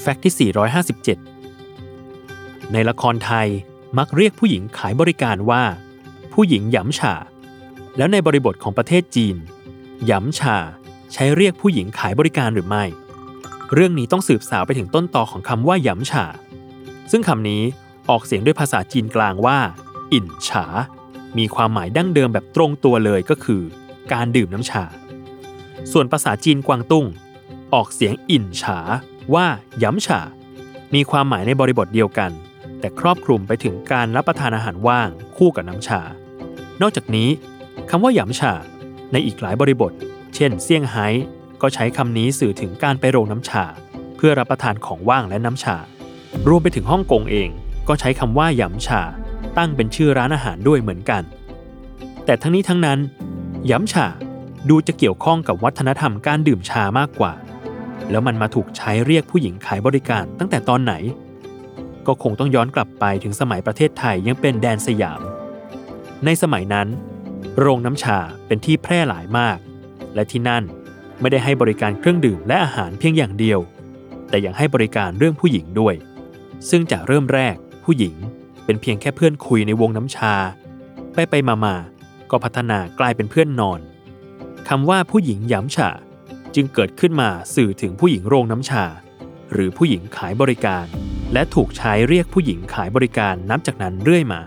แฟกต์ที่ 457 ในละครไทยมักเรียกผู้หญิงขายบริการว่า ผู้หญิงหยำฉา แล้วในบริบทของประเทศจีนหยำฉาใช้เรียกผู้หญิงขายบริการหรือไม่ เรื่องนี้ต้องสืบสาวไปถึงต้นต่อของคำว่าหยำฉา ซึ่งคำนี้ออกเสียงด้วยภาษาจีนกลางว่า อิ่นฉา มีความหมายดั้งเดิมแบบตรงตัวเลยก็คือ การดื่มน้ำชา ส่วนภาษาจีนกวางตุ้ง ออกเสียงอิ่นฉาว่า ย้ำฉามีความหมายในบริบทเดียวกัน แต่ครอบคลุมไปถึงการรับประทานอาหารว่างคู่กับน้ำชา นอกจากนี้คำว่าหยำฉาในอีกหลายบริบท เช่นเซี่ยงไฮ้ก็ใช้คำนี้สื่อถึงการไปโรงน้ำชา เพื่อรับประทานของว่างและน้ำชา รวมไปถึงฮ่องกงเองก็ใช้คำว่าหยำชา ตั้งเป็นชื่อร้านอาหารด้วยเหมือนกัน แต่ทั้งนี้ทั้งนั้นหยำฉาดูจะเกี่ยวข้องกับวัฒนธรรมการดื่มชามากกว่า แล้วมันมาถูกใช้เรียกผู้หญิงขายบริการตั้งแต่ตอนไหน ก็คงต้องย้อนกลับไปถึงสมัยประเทศไทยยังเป็นแดนสยาม ในสมัยนั้น โรงน้ำชาเป็นที่แพร่หลายมาก และที่นั่นไม่ได้ให้บริการเครื่องดื่มและอาหารเพียงอย่างเดียว แต่ยังให้บริการเรื่องผู้หญิงด้วย ซึ่งจากเริ่มแรกผู้หญิงเป็นเพียงแค่เพื่อนคุยในวงน้ำชา ไปไปมามาก็พัฒนากลายเป็นเพื่อนนอนคำว่าผู้หญิงย้ำฉา จึงเกิดขึ้นมาสื่อถึงผู้หญิงโรงน้ำชา หรือผู้หญิงขายบริการ และถูกใช้เรียกผู้หญิงขายบริการนับจากนั้นเรื่อยมา